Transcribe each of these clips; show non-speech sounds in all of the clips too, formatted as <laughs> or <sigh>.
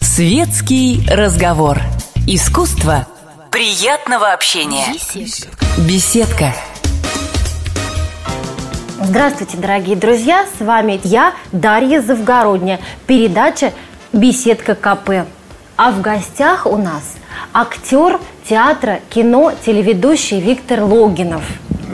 Светский разговор. Искусство приятного общения. Беседка. Здравствуйте, дорогие друзья! С вами я, Дарья Завгородняя. Передача «Беседка КП». А в гостях у нас актер театра, кино, телеведущий Виктор Логинов.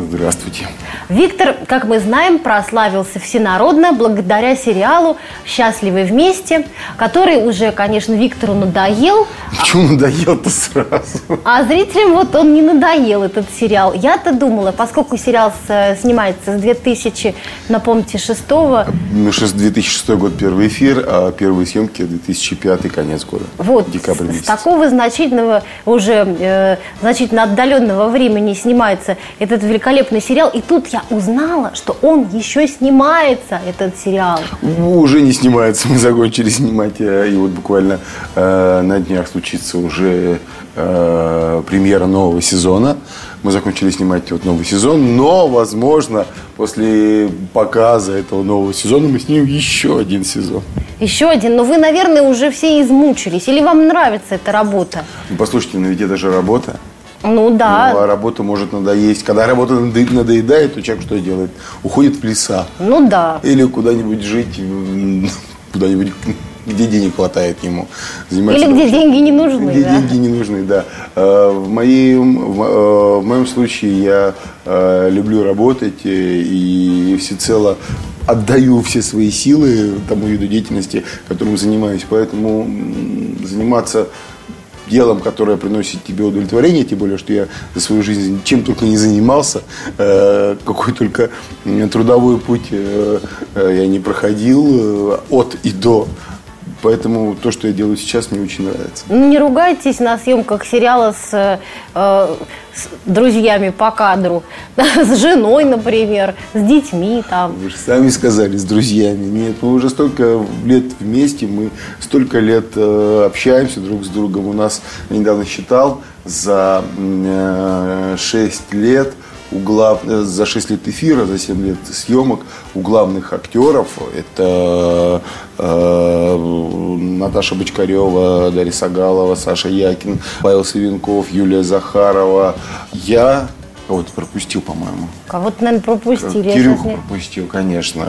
Здравствуйте. Виктор, как мы знаем, прославился всенародно благодаря сериалу «Счастливы вместе», который уже, конечно, Виктору надоел. Почему надоел-то сразу? А зрителям вот он не надоел, этот сериал. Я-то думала, поскольку сериал с- снимается с 2000, напомните, шестого, Ну, сейчас 2006 год первый эфир, а первые съемки 2005 конец года. Вот, Декабрь с, с месяц. такого значительного, уже э, значительно отдаленного времени снимается этот великолепный сериал. И тут я узнала, что он еще снимается, этот сериал. Ну, Уже не снимается, <laughs> мы закончили снимать, э, и вот буквально э, на днях случится уже э, премьера нового сезона. Мы закончили снимать вот новый сезон, но, возможно, после показа этого нового сезона мы снимем еще один сезон. Еще один. Но вы, наверное, уже все измучились. Или вам нравится эта работа? Ну, послушайте, но ведь это же работа. Ну да. Ну, а работа может надоесть. Когда работа надо- надоедает, то человек что делает? Уходит в леса. Ну да. Или куда-нибудь жить, куда-нибудь, где денег хватает ему. Заниматься Или где творчеством. деньги не нужны, Где да. деньги не нужны, да. Э, В моем, в, э, в моем случае я э, люблю работать и всецело отдаю все свои силы тому виду деятельности, которым занимаюсь. Поэтому заниматься делом, которое приносит тебе удовлетворение, тем более, что я за свою жизнь чем только не занимался, э, какой только трудовой путь э, э, я не проходил от и до. Поэтому то, что я делаю сейчас, мне очень нравится. Ну, не ругайтесь на съемках сериала с, э, э, с друзьями по кадру. <laughs> С женой, например, с детьми там. Вы же сами сказали, с друзьями. Нет, мы уже столько лет вместе, мы столько лет э, общаемся друг с другом. У нас, я недавно считал, за 6 лет у глав... э, за 6 лет эфира, за 7 лет съемок у главных актеров это э, Наташа Бочкарева, Дарья Сагалова, Саша Якин, Павел Савенков, Юлия Захарова, я кого-то пропустил, по-моему. Кого-то, наверное, пропустили. Кирюху не- пропустил, конечно,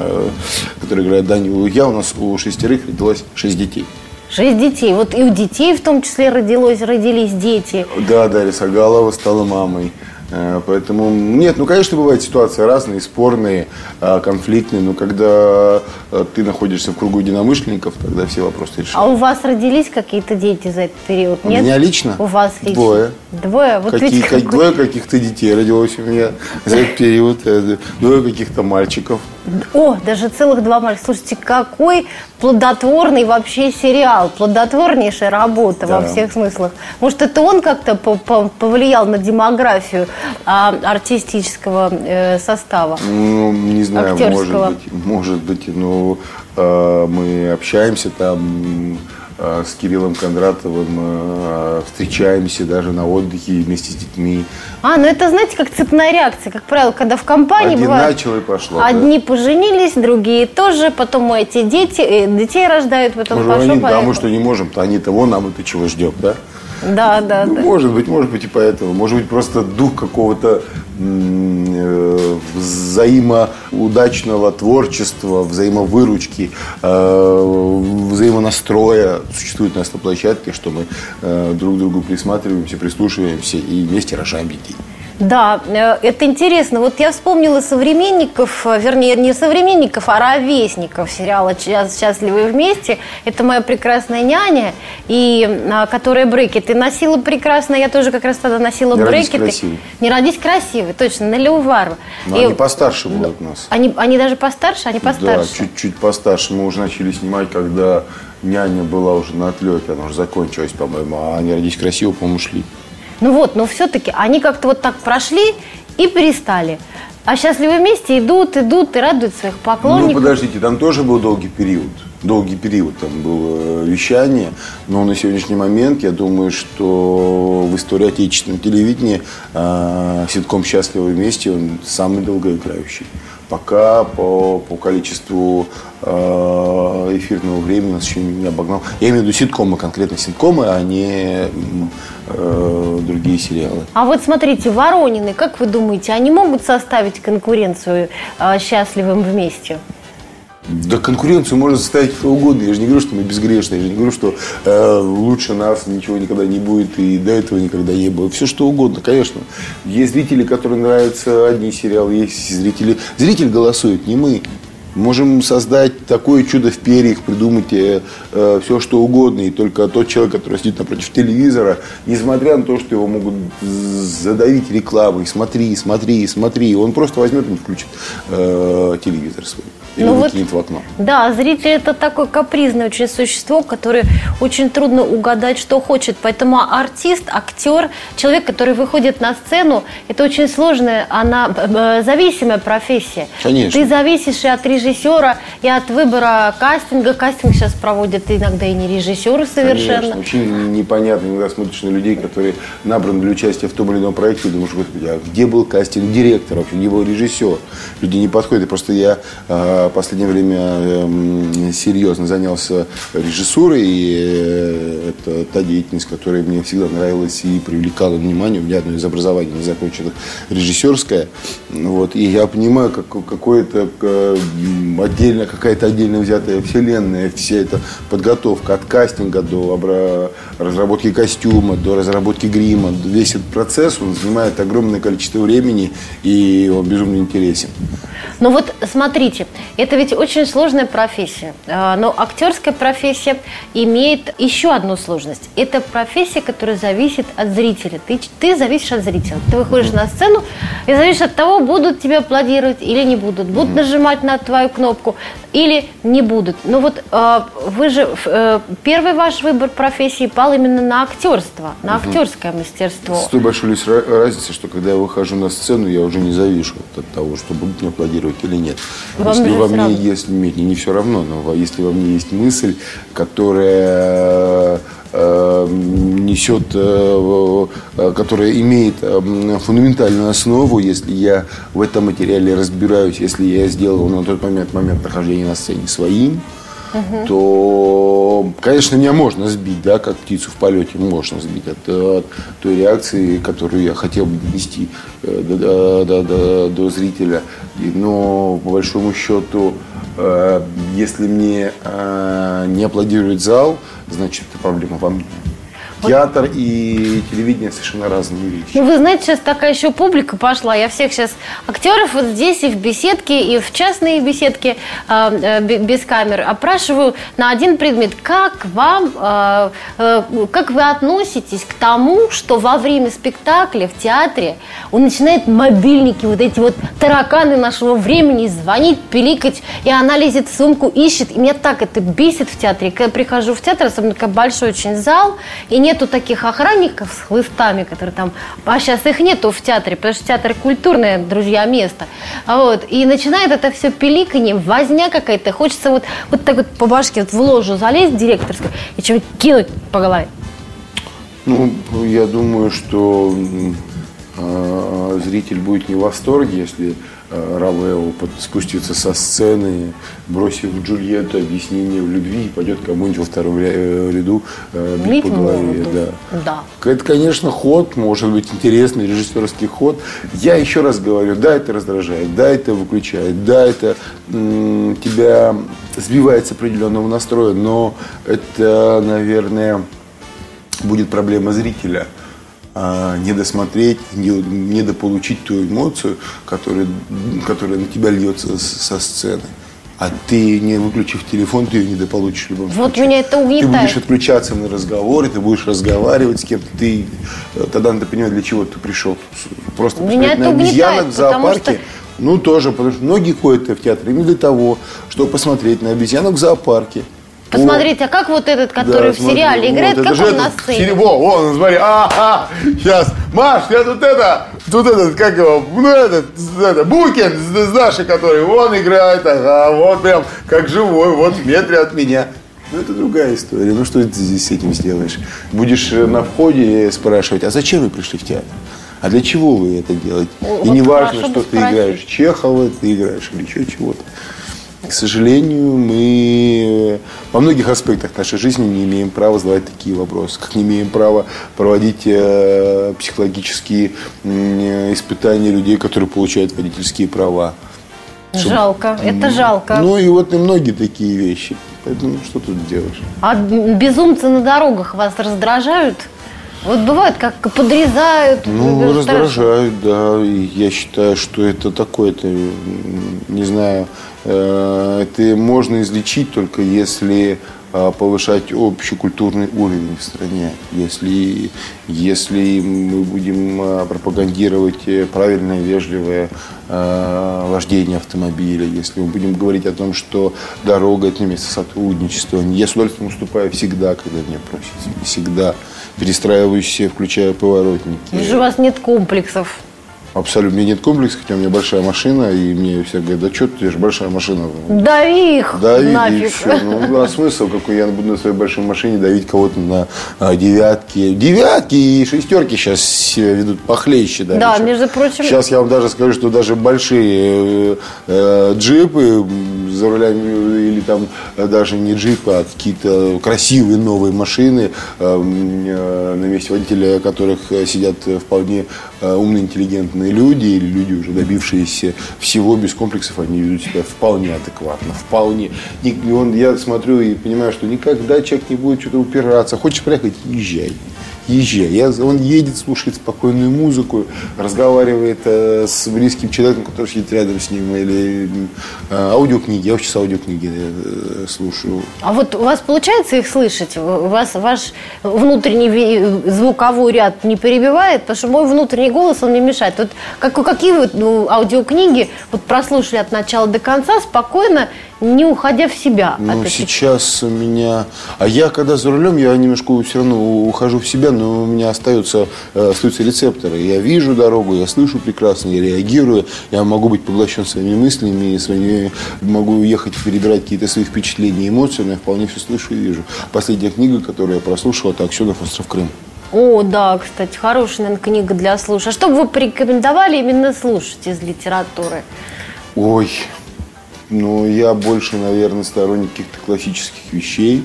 который играет Данилу. Я у нас у шестерых родилось шесть детей. Шесть детей. Вот и у детей в том числе родилось, родились дети. Да, Дарья Сагалова стала мамой. Э, Поэтому, нет, ну, конечно, бывают ситуации разные, спорные, э, конфликтные, но когда э, ты находишься в кругу единомышленников, тогда все вопросы А решаются. у вас родились какие-то дети за этот период? У Нет? меня лично? У вас лично? Двое. Двое? Вот Какие, как- какой- Двое каких-то детей родилось у меня за этот период, двое каких-то мальчиков. О, даже целых два мальчика. Слушайте, какой плодотворный вообще сериал, плодотворнейшая работа во Да. всех смыслах. Может, это он как-то по- по- повлиял на демографию а, артистического э, состава? Ну, не знаю, может быть, может быть, ну, э, мы общаемся там с Кириллом Кондратовым, э, встречаемся даже на отдыхе вместе с детьми. А, ну это, знаете, как цепная реакция. Как правило, когда в компании Один бывает... начал и пошло, да. Одни поженились, другие тоже, потом эти дети, э, детей рождают, потом Может, пошло они, да, поехало. мы что не можем, то они того, нам это чего ждем, да? Да, да, Ну, да. Может быть, может быть и поэтому. Может быть, просто дух какого-то э, взаимоудачного творчества, взаимовыручки, э, взаимонастроя существует у нас на площадке, что мы э, друг к другу присматриваемся, прислушиваемся и вместе рожаем детей. Да, э, это интересно. Вот я вспомнила современников, э, вернее, не современников, а ровесников сериала «Счаст- «Счастливы вместе». Это моя прекрасная няня, и, а, которая брекеты носила прекрасно. Я тоже как раз тогда носила «Не родись брекеты. красивой». Не родись красивой, точно, на Леуварова. Но И- они постарше будут нас. Они, они даже постарше, они постарше. Да, чуть-чуть постарше. Мы уже начали снимать, когда няня была уже на отлете, она уже закончилась, по-моему, а они родись красиво, по-моему, шли. Ну вот, но все-таки они как-то вот так прошли и перестали. А счастливые вместе идут, идут и радуют своих Ну, поклонников. подождите, там тоже был долгий период. Долгий период там было э, вещание, но на сегодняшний момент я думаю, что в истории отечественного телевидения э, ситком «Счастливы вместе» он самый долгоиграющий. Пока по, по количеству э, эфирного времени нас еще не обогнал. Я имею в виду ситкомы, конкретно ситкомы, а не э, другие сериалы. А вот смотрите, Воронины, как вы думаете, они могут составить конкуренцию э, счастливым вместе? Да конкуренцию можно составить кто угодно. Я же не говорю, что мы безгрешные. Я же не говорю, что э, лучше нас ничего никогда не будет и до этого никогда не было. Все что угодно, конечно. Есть зрители, которым нравятся одни сериалы, есть зрители. Зритель голосует, не мы. Можем создать такое чудо в перьях, придумать э, все, что угодно. И только тот человек, который сидит напротив телевизора, несмотря на то, что его могут задавить рекламой, смотри, смотри, смотри, он просто возьмет и включит э, телевизор свой. Или ну вот, в окно. Да, зритель это такое капризное очень существо, которое очень трудно угадать, что хочет. Поэтому артист, актер, человек, который выходит на сцену, это очень сложная, она зависимая профессия. Конечно. Ты зависишь и от режиссера, и от выбора кастинга. Кастинг сейчас проводят иногда и не режиссеры совершенно. Конечно. Очень непонятно, иногда смотришь на людей, которые набраны для участия в том или ином проекте, и думаешь, господи, а где был кастинг директора, вообще, где был режиссер? Люди не подходят. И просто я э, последнее время эм, серьезно занялся режиссурой, и э, это та деятельность, которая мне всегда нравилась и привлекала внимание. У меня одно из образований незаконченных режиссерское. Вот, и я понимаю, как, какое-то отдельно, какая-то отдельно взятая вселенная, вся эта подготовка от кастинга до разработки костюма, до разработки грима, весь этот процесс, он занимает огромное количество времени, и он безумно интересен. Ну вот смотрите, это ведь очень сложная профессия. А, но актерская профессия имеет еще одну сложность. Это профессия, которая зависит от зрителя. Ты, ты зависишь от зрителя. Ты выходишь на сцену и зависишь от того, будут тебя аплодировать или не будут. Будут нажимать на твою кнопку или не будут. Но вот а, вы же, э, первый ваш выбор профессии пал именно на актерство, на актерское мастерство. С той большой разницей, что когда я выхожу на сцену, я уже не завишу от того, что будут мне аплодировать или нет. Вам если во мне есть, нет, не, не все равно, но если во мне есть мысль, которая э, несет, э, э, которая имеет фундаментальную основу, если я в этом материале разбираюсь, если я сделал на тот момент, момент нахождения на сцене своим, угу. то, конечно, меня можно сбить, да, как птицу в полете можно сбить от, от той реакции, которую я хотел бы донести э, до, до, до, до зрителя. Но, по большому счету, э, если мне э, не аплодирует зал, значит, это проблема во мне. Театр и телевидение совершенно разные вещи. Ну, вы знаете, сейчас такая еще публика пошла. Я всех сейчас актеров вот здесь и в беседке, и в частные беседки э, без камер опрашиваю на один предмет. Как вам, э, э, как вы относитесь к тому, что во время спектакля в театре он начинает мобильники, вот эти вот тараканы нашего времени звонить, пиликать, и она лезет в сумку, ищет. И меня так это бесит в театре. Когда я прихожу в театр, особенно большой очень зал, и не нету таких охранников с хлыстами, которые там... А сейчас их нету в театре, потому что театр культурное, друзья, место. Вот. И начинает это все пиликанье, возня какая-то. Хочется вот, вот так вот по башке вот в ложу залезть директорскую и что-нибудь кинуть по голове. Ну, я думаю, что э, зритель будет не в восторге, если Э, Равео спустится со сцены, бросив Джульетту объяснение в любви и пойдет кому-нибудь во втором э, ряду э, бить по голове. Да. да. Это, конечно, ход, может быть, интересный режиссерский ход. Я еще раз говорю, да, это раздражает, да, это выключает, да, это м- тебя сбивает с определенного настроя, но это, наверное, будет проблема зрителя – не досмотреть, не, не дополучить ту эмоцию, которая, которая на тебя льется со сцены. А ты, не выключив телефон, ты ее не дополучишь в любом вот случае. Вот меня это угнетает. Ты будешь отключаться на разговоры, ты будешь разговаривать с кем-то. Ты, э, тогда надо понимать, для чего ты пришел. Просто меня это на обезьянок в зоопарке. Что... Ну, тоже, потому что многие ходят в театр именно для того, чтобы посмотреть на обезьянок в зоопарке. Посмотрите, а как вот этот, который да, в сериале играет, вот, как он на сцене? Серебро, вон, смотри, ага, сейчас, Маш, я тут это, тут этот, как его, ну этот, это, Букин с Дашей, который, он играет, ага, вот прям, как живой, вот в метре от меня. Ну, это другая история. Ну, что ты здесь с этим сделаешь? Будешь э, на входе спрашивать, а зачем вы пришли в театр? А для чего вы это делаете? Вот И не важно, хорошо что ты спросить. играешь Чехова, ты играешь или еще чего-то. К сожалению, мы во многих аспектах нашей жизни не имеем права задавать такие вопросы, как не имеем права проводить э, психологические м, испытания людей, которые получают водительские права. Жалко, это жалко. Ну и вот и многие такие вещи. Поэтому что тут делаешь? А безумцы на дорогах вас раздражают? Вот бывает, как подрезают. Ну, э, раздражают, да. И я считаю, что это такое, это, не знаю, э, это можно излечить только если э, повышать общекультурный уровень в стране. Если, если мы будем э, пропагандировать правильное, вежливое э, вождение автомобиля, если мы будем говорить о том, что дорога – это место сотрудничества. Я с удовольствием уступаю всегда, когда меня просят. Всегда перестраиваюсь все, включая поворотники. Вижу, у вас нет комплексов. Абсолютно. У меня нет комплекса, хотя у меня большая машина, и мне все говорят, да что ты, же большая машина. Дави их Дави, и нафиг. все. Ну, а смысл какой? Я буду на своей большой машине давить кого-то на а, девятки. Девятки и шестерки сейчас ведут похлеще. Да, чем- между прочим- Сейчас я вам даже скажу, что даже большие э, э, джипы за рулями, или там э, даже не джипы, а какие-то красивые новые машины, э, э, на месте водителя которых сидят вполне э, умные, интеллигентные люди, или люди, уже добившиеся всего без комплексов, они ведут себя вполне адекватно, вполне. И он, я смотрю и понимаю, что никогда человек не будет что-то упираться. Хочешь проехать, езжай. Езжай. Я, он едет, слушает спокойную музыку, разговаривает э, с близким человеком, который сидит рядом с ним, или э, аудиокниги. Я вообще с аудиокниги э, слушаю. А вот у вас получается их слышать? У вас ваш внутренний ви- звуковой ряд не перебивает? Потому что мой внутренний голос, он мне мешает. Вот как, какие вы ну, аудиокниги вот прослушали от начала до конца спокойно, не уходя в себя? Ну, сейчас у меня... А я, когда за рулем, я немножко все равно ухожу в себя, но у меня остаются, э, остаются рецепторы. Я вижу дорогу, я слышу прекрасно, я реагирую, я могу быть поглощен своими мыслями, своими, могу ехать, перебирать какие-то свои впечатления, эмоции, но я вполне все слышу и вижу. Последняя книга, которую я прослушал, это «Аксенов. Остров Крым». О, да, кстати, хорошая, наверное, книга для слушания. А что бы вы порекомендовали именно слушать из литературы? Ой, ну я больше, наверное, сторонник каких-то классических вещей.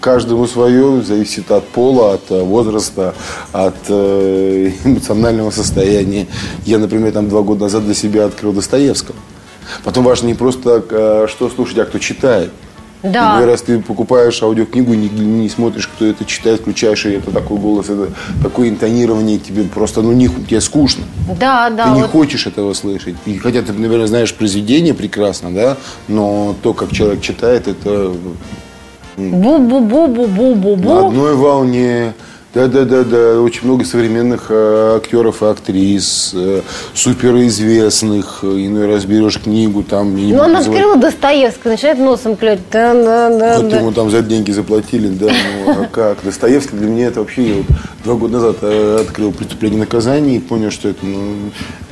Каждому свое, зависит от пола, от э, возраста, от э, <laughs> эмоционального состояния. Я, например, там два года назад для себя открыл Достоевского. Потом важно не просто э, что слушать, а кто читает. Да. Иной раз ты покупаешь аудиокнигу, не, не смотришь, кто это читает, включаешь, и это такой голос, это такое интонирование, тебе просто, ну, не, тебе скучно. Да, да. Ты не вот- хочешь этого слышать. И хотя ты, наверное, знаешь произведение прекрасно, да, но то, как человек читает, это Бу-бу-бу-бу-бу-бу-бу. на одной волне. Да-да-да-да, очень много современных э, актеров и актрис, э, суперизвестных. Иной раз берешь книгу, там... Ну, она называть- открыла Достоевского, начинает носом клевать. Да, да, да, Вот да. ему там за деньги заплатили, да, ну а <laughs> как? Достоевский для меня это вообще, я вот два года назад э, открыл «Преступление и наказание» и понял, что это, ну,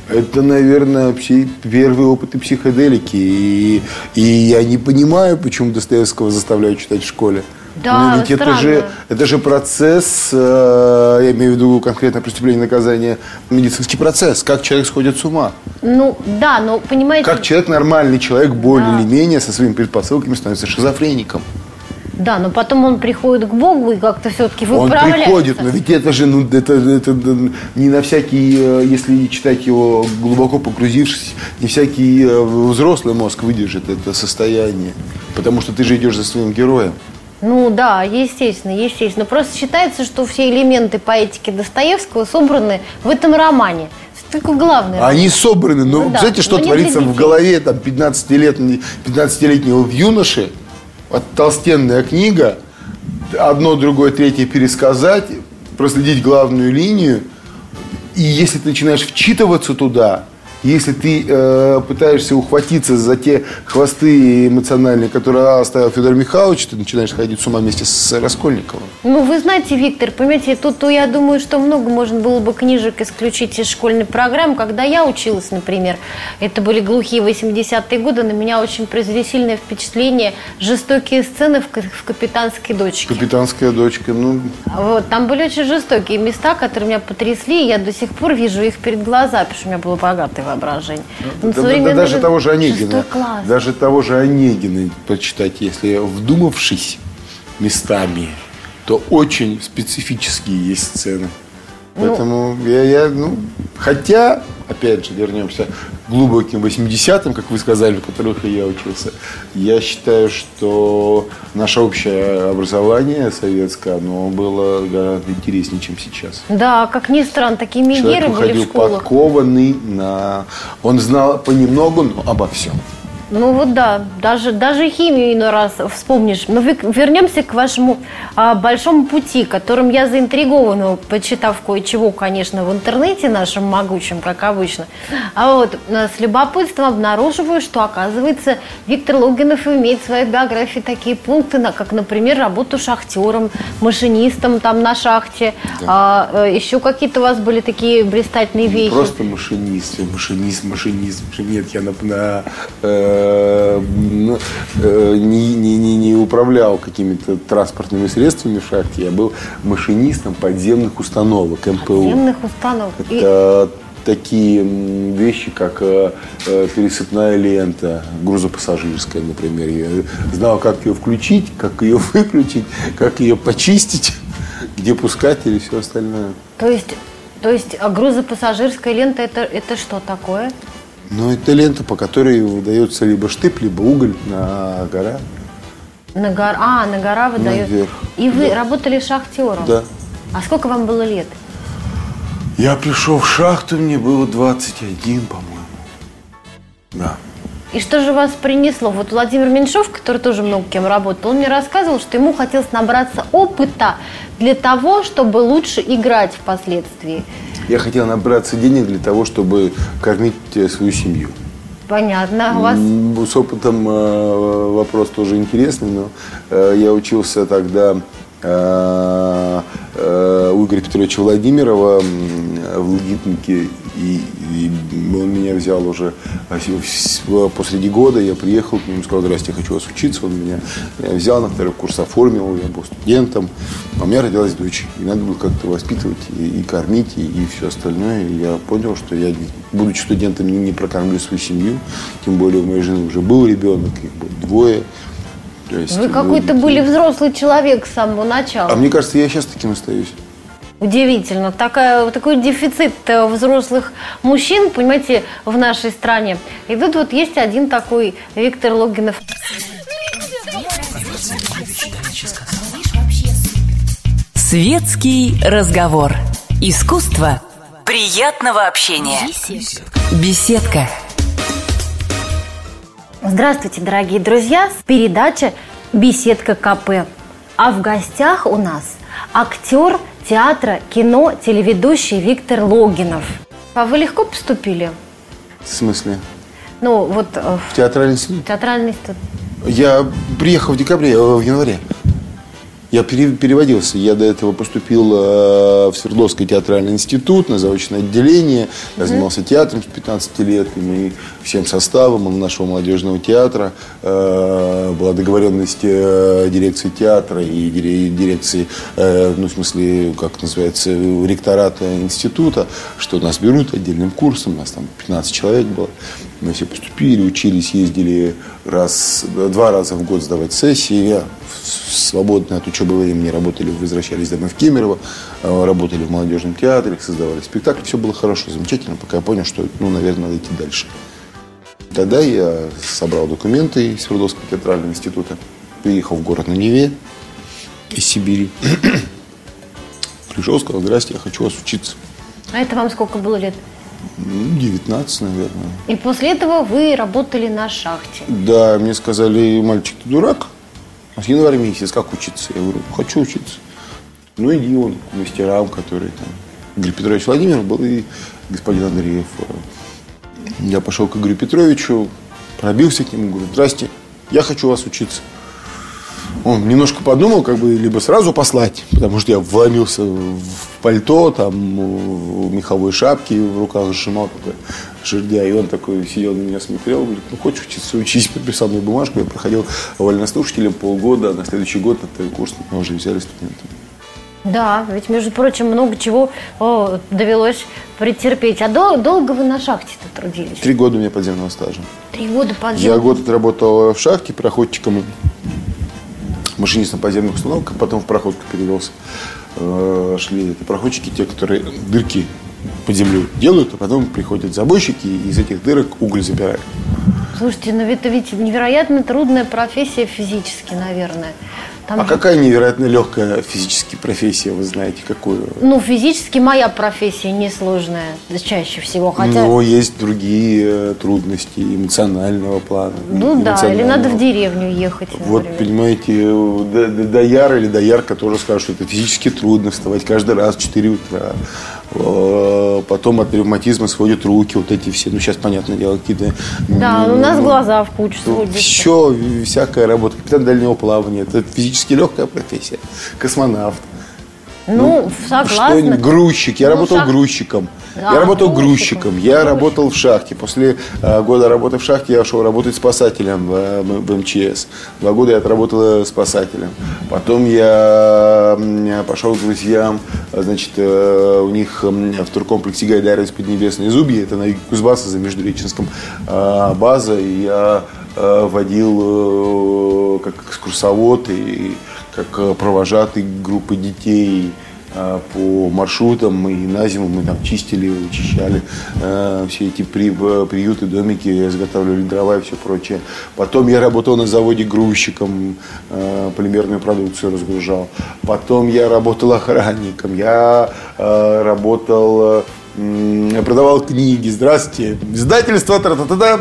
это, наверное, пси- первые опыты психоделики. И, и я не понимаю, почему Достоевского заставляют читать в школе. Да, Ну, ведь это же, это же процесс, э, я имею в виду конкретно преступление и наказание, медицинский процесс, как человек сходит с ума. Ну, да, но понимаете... Как человек, нормальный человек, более Да. или менее, со своими предпосылками становится шизофреником. Да, но потом он приходит к Богу и как-то все-таки Он выправляется. приходит, но ведь это же, ну, это, это, не на всякий, э, если читать его глубоко погрузившись, не всякий э, взрослый мозг выдержит это состояние. Потому что ты же идешь за своим героем. Ну да, естественно, естественно. Просто считается, что все элементы поэтики Достоевского собраны в этом романе. Это такой главный роман. Они собраны, но Ну да, знаете, что но не творится в голове там 15-летнего 15-летнего юноши? Вот толстенная книга, одно, другое, третье пересказать, проследить главную линию. И если ты начинаешь вчитываться туда, Если ты э, пытаешься ухватиться за те хвосты эмоциональные, которые оставил Федор Михайлович, ты начинаешь ходить с ума вместе с Раскольниковым. Ну, вы знаете, Виктор, понимаете, тут я думаю, что много можно было бы книжек исключить из школьной программы. Когда я училась, например, это были глухие 80-е годы, на меня очень произвели сильное впечатление жестокие сцены в, в «Капитанской дочке». «Капитанская дочка», ну... Вот, там были очень жестокие места, которые меня потрясли, и я до сих пор вижу их перед глазами, потому что у меня было богатое воображение. Ну, да, да, даже того же Онегина, даже того же Онегина почитать, если вдумавшись местами, то очень специфические есть сцены. Ну, Поэтому я, я, ну, хотя, опять же, вернемся глубоким 80-м, как вы сказали, в которых и я учился, я считаю, что наше общее образование советское, оно было гораздо интереснее, чем сейчас. Да, как ни странно, такие мегеры были в школах. покованный на... Он знал понемногу, но обо всем. Ну вот да, даже, даже химию иной раз вспомнишь. Но вернемся к вашему а, большому пути, которым я заинтригована, почитав кое-чего, конечно, в интернете нашем могучем, как обычно. А вот а, с любопытством обнаруживаю, что, оказывается, Виктор Логинов имеет в своей биографии такие пункты, как, например, работу шахтером, машинистом там на шахте. Да. А, а, еще какие-то у вас были такие блистательные вещи. Не просто машинист, машинист, машинист. Нет, я на, на э, Э, э, не, не, не, не управлял какими-то транспортными средствами в шахте, я был машинистом подземных установок МПУ. Подземных установок. Это такие вещи, как э, пересыпная лента, грузопассажирская, например. Я знал, как ее включить, как ее <laughs> выключить, как ее почистить, где пускать или все остальное. То есть, то есть а грузопассажирская лента это, это что такое? Ну, это лента, по которой выдается либо штып, либо уголь на гора. На гор... А, на гора выдают. Наверх. И вы да. работали шахтером? Да. А сколько вам было лет? Я пришел в шахту, мне было 21, по-моему. Да. И что же вас принесло? Вот Владимир Меньшов, который тоже много кем работал, он мне рассказывал, что ему хотелось набраться опыта для того, чтобы лучше играть впоследствии. Я хотел набраться денег для того, чтобы кормить э, свою семью. Понятно. У вас... С опытом э, вопрос тоже интересный, но э, я учился тогда у Игоря Петровича Владимирова в Логитнике и, и он меня взял уже посреди года, я приехал к нему, сказал, здрасте, я хочу вас учиться, он меня, меня взял на второй курс, оформил, я был студентом, а у меня родилась дочь, и надо было как-то воспитывать и, и кормить, и, и все остальное, и я понял, что я, будучи студентом, не, не прокормлю свою семью, тем более у моей жены уже был ребенок, их было двое, есть, Вы какой-то были взрослый человек с самого начала. А мне кажется, я сейчас таким остаюсь. Удивительно. Такая, такой дефицит э, взрослых мужчин, понимаете, в нашей стране. И тут вот есть один такой Виктор Логинов. Светский разговор. Искусство приятного общения. Беседка. Здравствуйте, дорогие друзья. Передача «Беседка КП». А в гостях у нас актер театра, кино, телеведущий Виктор Логинов. А вы легко поступили? В смысле? Ну, вот... Э, в театральный институт? Театральный институт. Я приехал в декабре, э, в январе. Я переводился. Я до этого поступил э, в Свердловский театральный институт на заочное отделение. Я занимался театром с 15 лет. И мы всем составом нашего молодежного театра э, была договоренность э, дирекции театра и дирекции, ну, в смысле, как называется, ректората института, что нас берут отдельным курсом. У нас там 15 человек было. Мы все поступили, учились, ездили раз, два раза в год сдавать сессии. Я свободное от учебы времени работали, возвращались домой в Кемерово, э, работали в молодежном театре, создавали спектакли. Все было хорошо, замечательно, пока я понял, что, ну, наверное, надо идти дальше. Тогда я собрал документы из Свердловского театрального института, приехал в город на Неве из Сибири. <clears throat> Пришел, сказал, здрасте, я хочу вас учиться. А это вам сколько было лет? 19, наверное. И после этого вы работали на шахте? Да, мне сказали, мальчик, ты дурак? А с января месяц как учиться? Я говорю, хочу учиться. Ну, иди он к мастерам, которые там... Игорь Петрович Владимир был и господин Андреев. Я пошел к Игорю Петровичу, пробился к нему, говорю, здрасте, я хочу вас учиться. Он немножко подумал, как бы либо сразу послать, потому что я вломился в пальто, там, в меховой шапке, в руках сжимал такой жердя, и он такой сидел на меня смотрел, говорит, ну хочешь учиться, учись, подписал мне бумажку, я проходил вольнослушателем полгода, а на следующий год это курс меня уже взяли студентом. Да, ведь, между прочим, много чего о, довелось претерпеть. А дол- долго вы на шахте-то трудились? Три года у меня подземного стажа. Три года подземного? Я год отработал в шахте проходчиком, машинистом подземных установок, потом в проходку перевелся. Э, шли это проходчики, те, которые дырки под землей делают, а потом приходят забойщики и из этих дырок уголь забирают. Слушайте, ну это ведь невероятно трудная профессия физически, наверное. Там а же... какая невероятно легкая физически профессия, вы знаете, какую? Ну, физически моя профессия несложная, чаще всего. Хотя... Но есть другие э, трудности эмоционального плана. Ну да, или надо в деревню ехать, например. Вот, понимаете, дояр или доярка тоже скажут, что это физически трудно вставать каждый раз в 4 утра. Э, потом от ревматизма сводят руки, вот эти все, ну сейчас, понятное дело, какие-то... Да, у нас глаза в кучу сводятся. Все, всякая работа. Капитан дальнего плавания, это физически легкая профессия. Космонавт. Ну, ну согласна. Что, грузчик. Я ну, работал шах... грузчиком. Да, я работал грузчиком. грузчиком. Я работал в шахте. После э, года работы в шахте я ушел работать спасателем в, э, в МЧС. Два года я отработал спасателем. Потом я, я пошел к друзьям. Значит, э, у них в туркомплексе Гайдарис Поднебесные зубья. Это на юге Кузбасса за Междуреченском э, база. И я э, водил э, как экскурсовод и как э, провожатый группы детей э, по маршрутам. И на зиму мы там чистили, вычищали э, все эти при, приюты, домики, изготавливали дрова и все прочее. Потом я работал на заводе грузчиком, э, полимерную продукцию разгружал. Потом я работал охранником, я э, работал э, продавал книги, здравствуйте, издательство, та-та-та-та,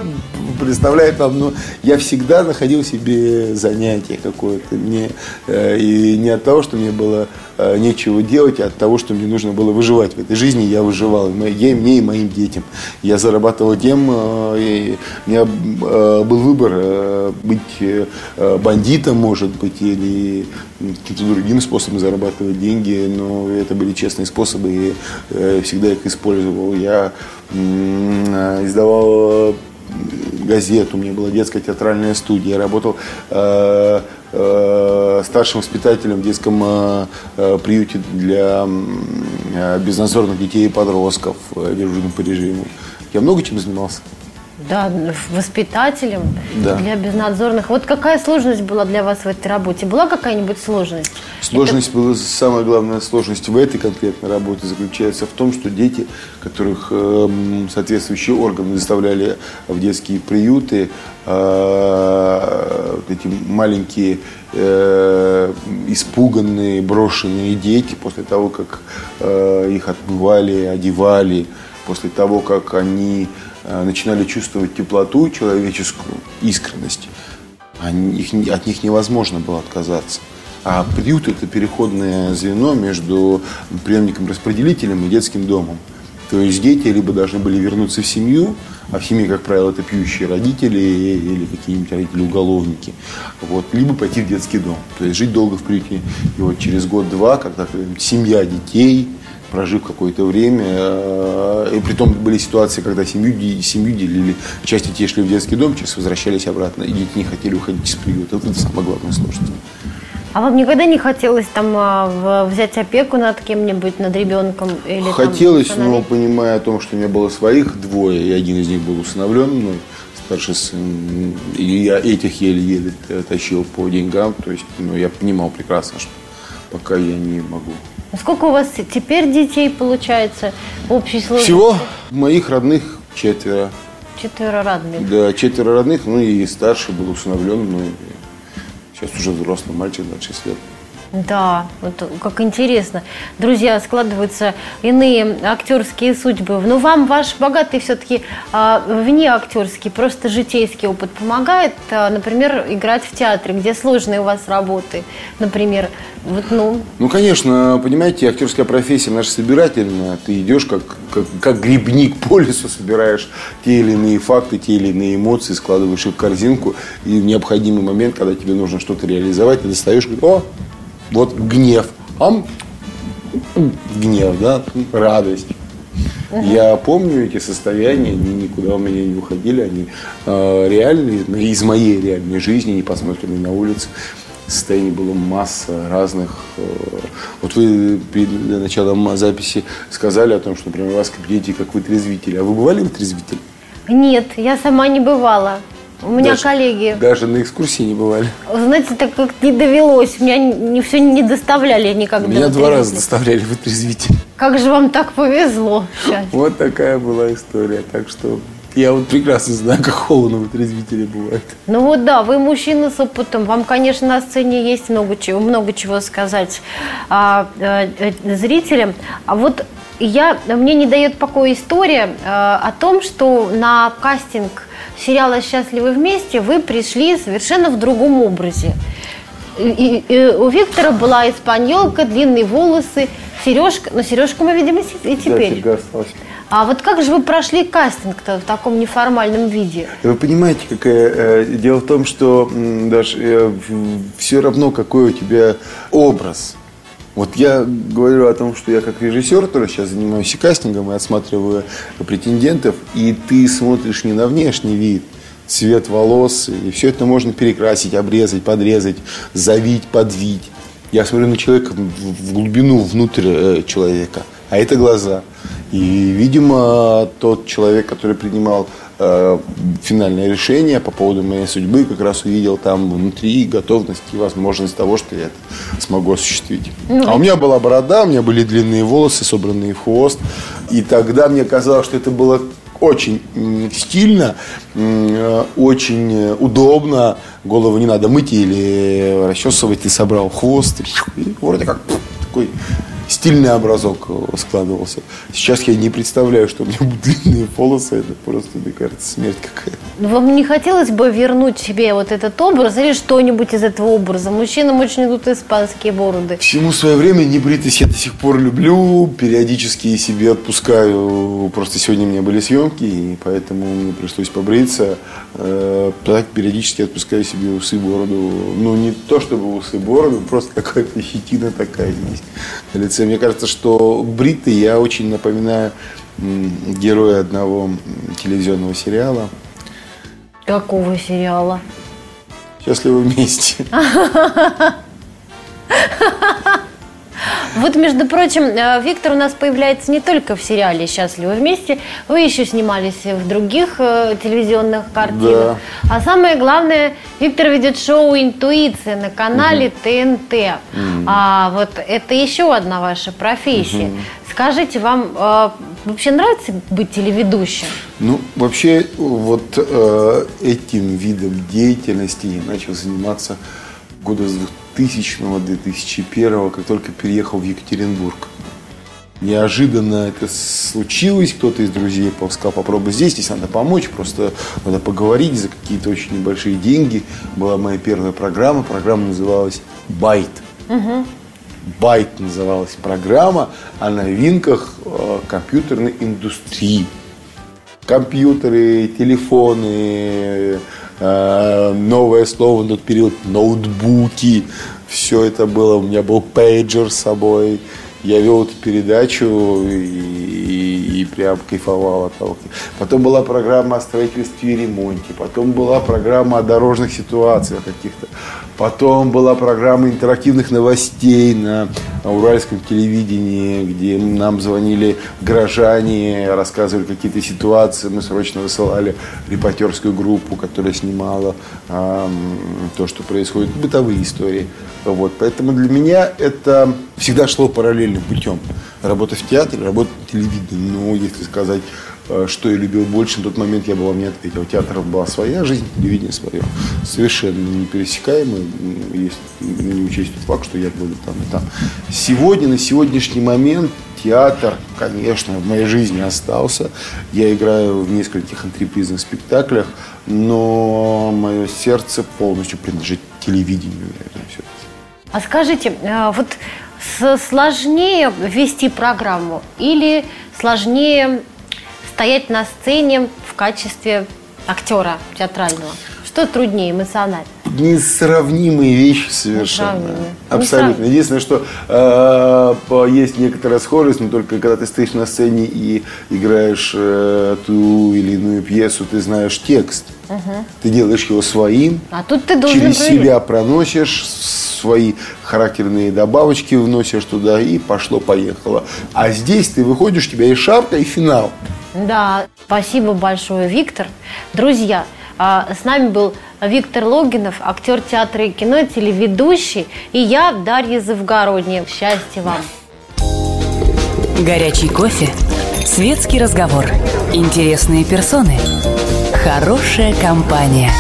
представляет вам, но я всегда находил себе занятие какое-то. Мне, э, и не от того, что мне было э, нечего делать, а от того, что мне нужно было выживать в этой жизни, я выживал. Я, мне и моим детям. Я зарабатывал тем, э, и у меня был выбор быть бандитом, может быть, или каким-то другим способом зарабатывать деньги, но это были честные способы, и всегда их использовал. Я издавал газету, у меня была детская театральная студия, я работал э, э, старшим воспитателем в детском э, приюте для безнадзорных детей и подростков, э, дежурным по режиму. Я много чем занимался. Да, воспитателем да. для безнадзорных. Вот какая сложность была для вас в этой работе? Была какая-нибудь сложность? Сложность Это... была, самая главная сложность в этой конкретной работе заключается в том, что дети, которых э, соответствующие органы заставляли в детские приюты, э, эти маленькие э, испуганные, брошенные дети после того, как э, их отмывали, одевали, после того, как они начинали чувствовать теплоту человеческую, искренность, они, их, от них невозможно было отказаться. А приют – это переходное звено между приемником-распределителем и детским домом. То есть дети либо должны были вернуться в семью, а в семье, как правило, это пьющие родители или какие-нибудь родители-уголовники, вот, либо пойти в детский дом. То есть жить долго в приюте. И вот через год-два, когда семья детей, прожив какое-то время. Э, и при том были ситуации, когда семью, семью делили. Часть детей шли в детский дом, часть возвращались обратно. И дети не хотели уходить из приюта. Вот это самая главная сложность. А вам никогда не хотелось там а, взять опеку над кем-нибудь, над ребенком? Или, хотелось, там, но понимая о том, что у меня было своих двое, и один из них был усыновлен мной, старший сын, и я этих еле-еле тащил по деньгам, то есть ну, я понимал прекрасно, что пока я не могу Сколько у вас теперь детей получается в общей сложности? Всего моих родных четверо. Четверо родных? Да, четверо родных, ну и старший был усыновлен, ну сейчас уже взрослый мальчик, 26 лет. Да, вот как интересно. Друзья, складываются иные актерские судьбы. Но вам ваш богатый все-таки а, вне актерский, просто житейский опыт помогает, а, например, играть в театре, где сложные у вас работы, например. Вот, ну. ну, конечно, понимаете, актерская профессия наша собирательная. Ты идешь как, как, как грибник по лесу, собираешь те или иные факты, те или иные эмоции, складываешь их в корзинку, и в необходимый момент, когда тебе нужно что-то реализовать, ты достаешь, говоришь, о, вот гнев. Ам, гнев, да, радость. Угу. Я помню эти состояния, они никуда у меня не уходили, они э, реальные, из моей реальной жизни, не посмотренные на улице. Состояний было масса разных. Э, вот вы перед началом записи сказали о том, что, например, у вас в кабинете как вытрезвитель. А вы бывали вытрезвитель? Нет, я сама не бывала. У меня даже, коллеги. Даже на экскурсии не бывали. Знаете, так как не довелось. Меня не, все не доставляли никогда. Меня два раза доставляли в отрезвитель. Как же вам так повезло. Сейчас. Вот такая была история. Так что я вот прекрасно знаю, как холодно в отрезвителе бывает. Ну вот да, вы мужчина с опытом. Вам, конечно, на сцене есть много чего, много чего сказать а, а, зрителям. А вот я, мне не дает покоя история а, о том, что на кастинг сериала «Счастливы вместе» вы пришли совершенно в другом образе. И, и, у Виктора была испаньолка, длинные волосы, сережка. Но сережку мы видим и теперь. Да, осталась. А вот как же вы прошли кастинг-то в таком неформальном виде? Вы понимаете, какое э, дело в том, что даже э, все равно какой у тебя образ. Вот я говорю о том, что я как режиссер, который сейчас занимаюсь и кастингом, и осматриваю претендентов, и ты смотришь не на внешний вид, цвет волос, и все это можно перекрасить, обрезать, подрезать, завить, подвить. Я смотрю на человека в глубину, внутрь э, человека, а это глаза. И, видимо, тот человек, который принимал э, финальное решение по поводу моей судьбы, как раз увидел там внутри готовность и возможность того, что я это смогу осуществить. Ну, а у меня была борода, у меня были длинные волосы, собранные в хвост. И тогда мне казалось, что это было очень стильно, э, очень удобно. Голову не надо мыть или расчесывать. Ты собрал хвост. И вроде как такой стильный образок э, складывался. Сейчас я не представляю, что у меня будут длинные волосы. Это просто, мне кажется, смерть какая-то. Ну, вам не хотелось бы вернуть себе вот этот образ или что-нибудь из этого образа? Мужчинам очень идут испанские бороды. Всему свое время небритость я до сих пор люблю. Периодически себе отпускаю. Просто сегодня у меня были съемки, и поэтому мне пришлось побриться. Э, так периодически отпускаю себе усы, бороду. Ну, не то чтобы усы, бороду, просто какая-то щетина такая есть на лице. Мне кажется, что бритый я очень напоминаю героя одного телевизионного сериала. Какого сериала? Счастливы вместе. <laughs> Вот, между прочим, э, Виктор у нас появляется не только в сериале «Счастливы вместе», вы еще снимались в других э, телевизионных картинах. Да. А самое главное, Виктор ведет шоу «Интуиция» на канале угу. ТНТ. Угу. А вот это еще одна ваша профессия. Угу. Скажите, вам э, вообще нравится быть телеведущим? Ну, вообще, вот э, этим видом деятельности я начал заниматься года с 2000-2001, как только переехал в Екатеринбург. Неожиданно это случилось, кто-то из друзей сказал, попробуй здесь, здесь надо помочь, просто надо поговорить за какие-то очень небольшие деньги. Была моя первая программа, программа называлась «Байт». Угу. «Байт» называлась программа о новинках э, компьютерной индустрии. Компьютеры, телефоны, новое слово на тот период, ноутбуки. Все это было, у меня был пейджер с собой. Я вел эту передачу и, и, и прям кайфовал от того. Потом была программа о строительстве и ремонте. Потом была программа о дорожных ситуациях каких-то. Потом была программа интерактивных новостей на уральском телевидении, где нам звонили горожане, рассказывали какие-то ситуации. Мы срочно высылали репортерскую группу, которая снимала э, то, что происходит, бытовые истории. Вот. Поэтому для меня это всегда шло параллельным путем. Работа в театре, работа в телевидении. Ну, если сказать что я любил больше. На тот момент я бы вам не ответил. Театр была своя жизнь, телевидение свое. Совершенно непересекаемый, если не учесть тот факт, что я был там и там. Сегодня, на сегодняшний момент театр, конечно, в моей жизни остался. Я играю в нескольких антрепризных спектаклях, но мое сердце полностью принадлежит телевидению. А скажите, э, вот сложнее вести программу или сложнее стоять на сцене в качестве актера театрального? Что труднее эмоционально? Несравнимые вещи совершенно. Несравнимые. Абсолютно. Единственное, что э, есть некоторая схожесть, но только когда ты стоишь на сцене и играешь э, ту или иную пьесу, ты знаешь текст. Угу. Ты делаешь его своим. А тут ты должен Через проверить. себя проносишь свои характерные добавочки вносишь туда и пошло-поехало. А здесь ты выходишь, у тебя и шапка, и финал. Да, спасибо большое, Виктор. Друзья, а, с нами был Виктор Логинов, актер театра и кино, телеведущий, и я, Дарья Завгородняя. Счастья вам! Горячий кофе, светский разговор, интересные персоны, хорошая компания,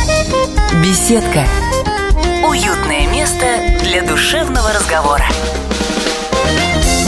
беседка, уютное место для душевного разговора.